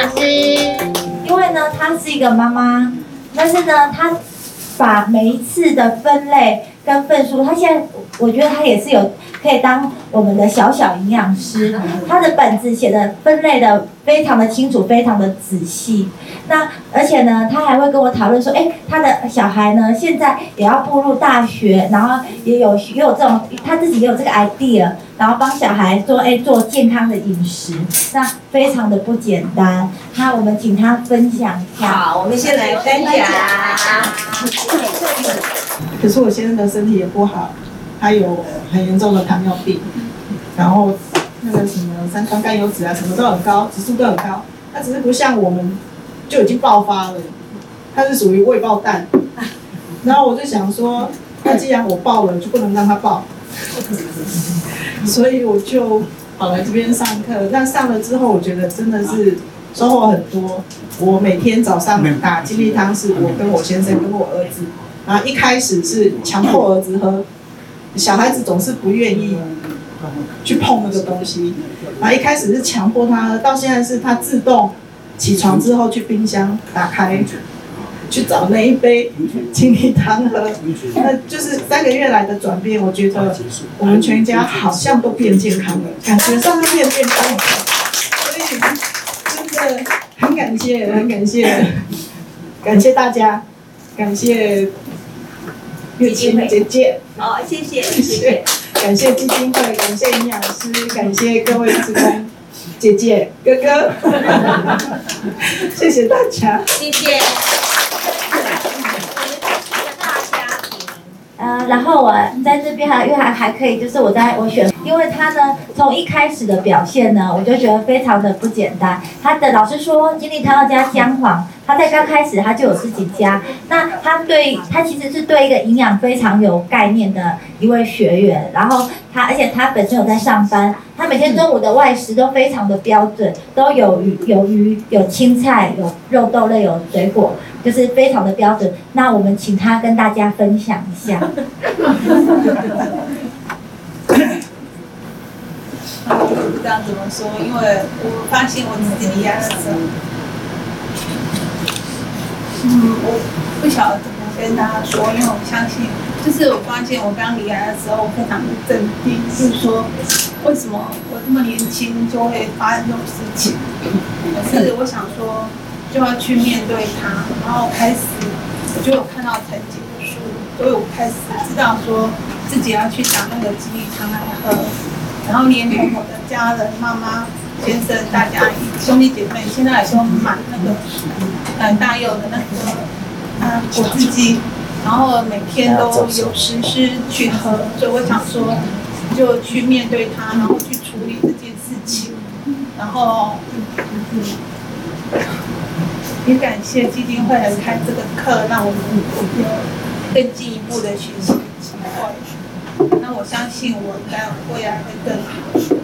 老师。因为呢，她是一个妈妈，但是呢，她把每一次的分类跟份数，她现在我觉得她也是有可以当我们的小小营养师，她的本子写的分类的非常的清楚，非常的仔细。那而且呢，他还会跟我讨论说，哎，他的小孩呢现在也要步入大学，然后也有也有这种，他自己也有这个 idea，然后帮小孩做哎做健康的饮食，那非常的不简单。那我们请他分享一下。好，我们先来分享。可是我先生的身体也不好，他有很严重的糖尿病，然后那个什么三酸甘油脂啊什么都很高，指数都很高。它只是不像我们就已经爆发了，它是属于未爆弹。然后我就想说，那既然我爆了，就不能让它爆，所以我就跑来这边上课。那上了之后，我觉得真的是收获很多。我每天早上打精力汤是我跟我先生跟我儿子。然后一开始是强迫儿子喝，小孩子总是不愿意去碰那个东西。然后一开始是强迫他，到现在是他自动起床之后去冰箱打开，去找那一杯精力汤喝。那就是三个月来的转变，我觉得我们全家好像都变健康了，感觉上变健康了。所以真的很感谢，很感谢，感谢大家，感谢。月琴姐姐，好，谢谢，谢谢，感谢基金会，感谢营养师，感谢各位职工姐姐哥哥，谢谢大家，谢谢。呃，然后我在这边还因为还还可以，就是我在我选，因为他呢从一开始的表现呢，我就觉得非常的不简单。他的老师说，金力他要加姜黄，他在刚开始他就有自己加。那他对他其实是对一个营养非常有概念的一位学员，然后他而且他本身有在上班，他每天中午的外食都非常的标准，都有鱼有鱼有青菜有肉豆类有水果。就是非常的标准，那我们请他跟大家分享一下。这样怎么说？因为我发现我自己离开的时候，嗯，我不晓得怎么跟大家说，因为我相信，就是我发现我刚离开的时候我非常的震惊，就是说，为什么我这么年轻就会发生这种事情？可是我想说。就要去面对它，然后开始，我就有看到陈姐的书，所以我开始知道说自己要去打那个激励汤来喝，然后连同我的家人、妈妈、先生、大家兄弟姐妹，现在也都买那个很大有的那个啊果汁机，然后每天都有实施去喝，所以我想说，就去面对它，然后去处理这件事情，然后。也感谢基金会来开这个课，让我们有更进一步的学习机会。那我相信我在未来会更好。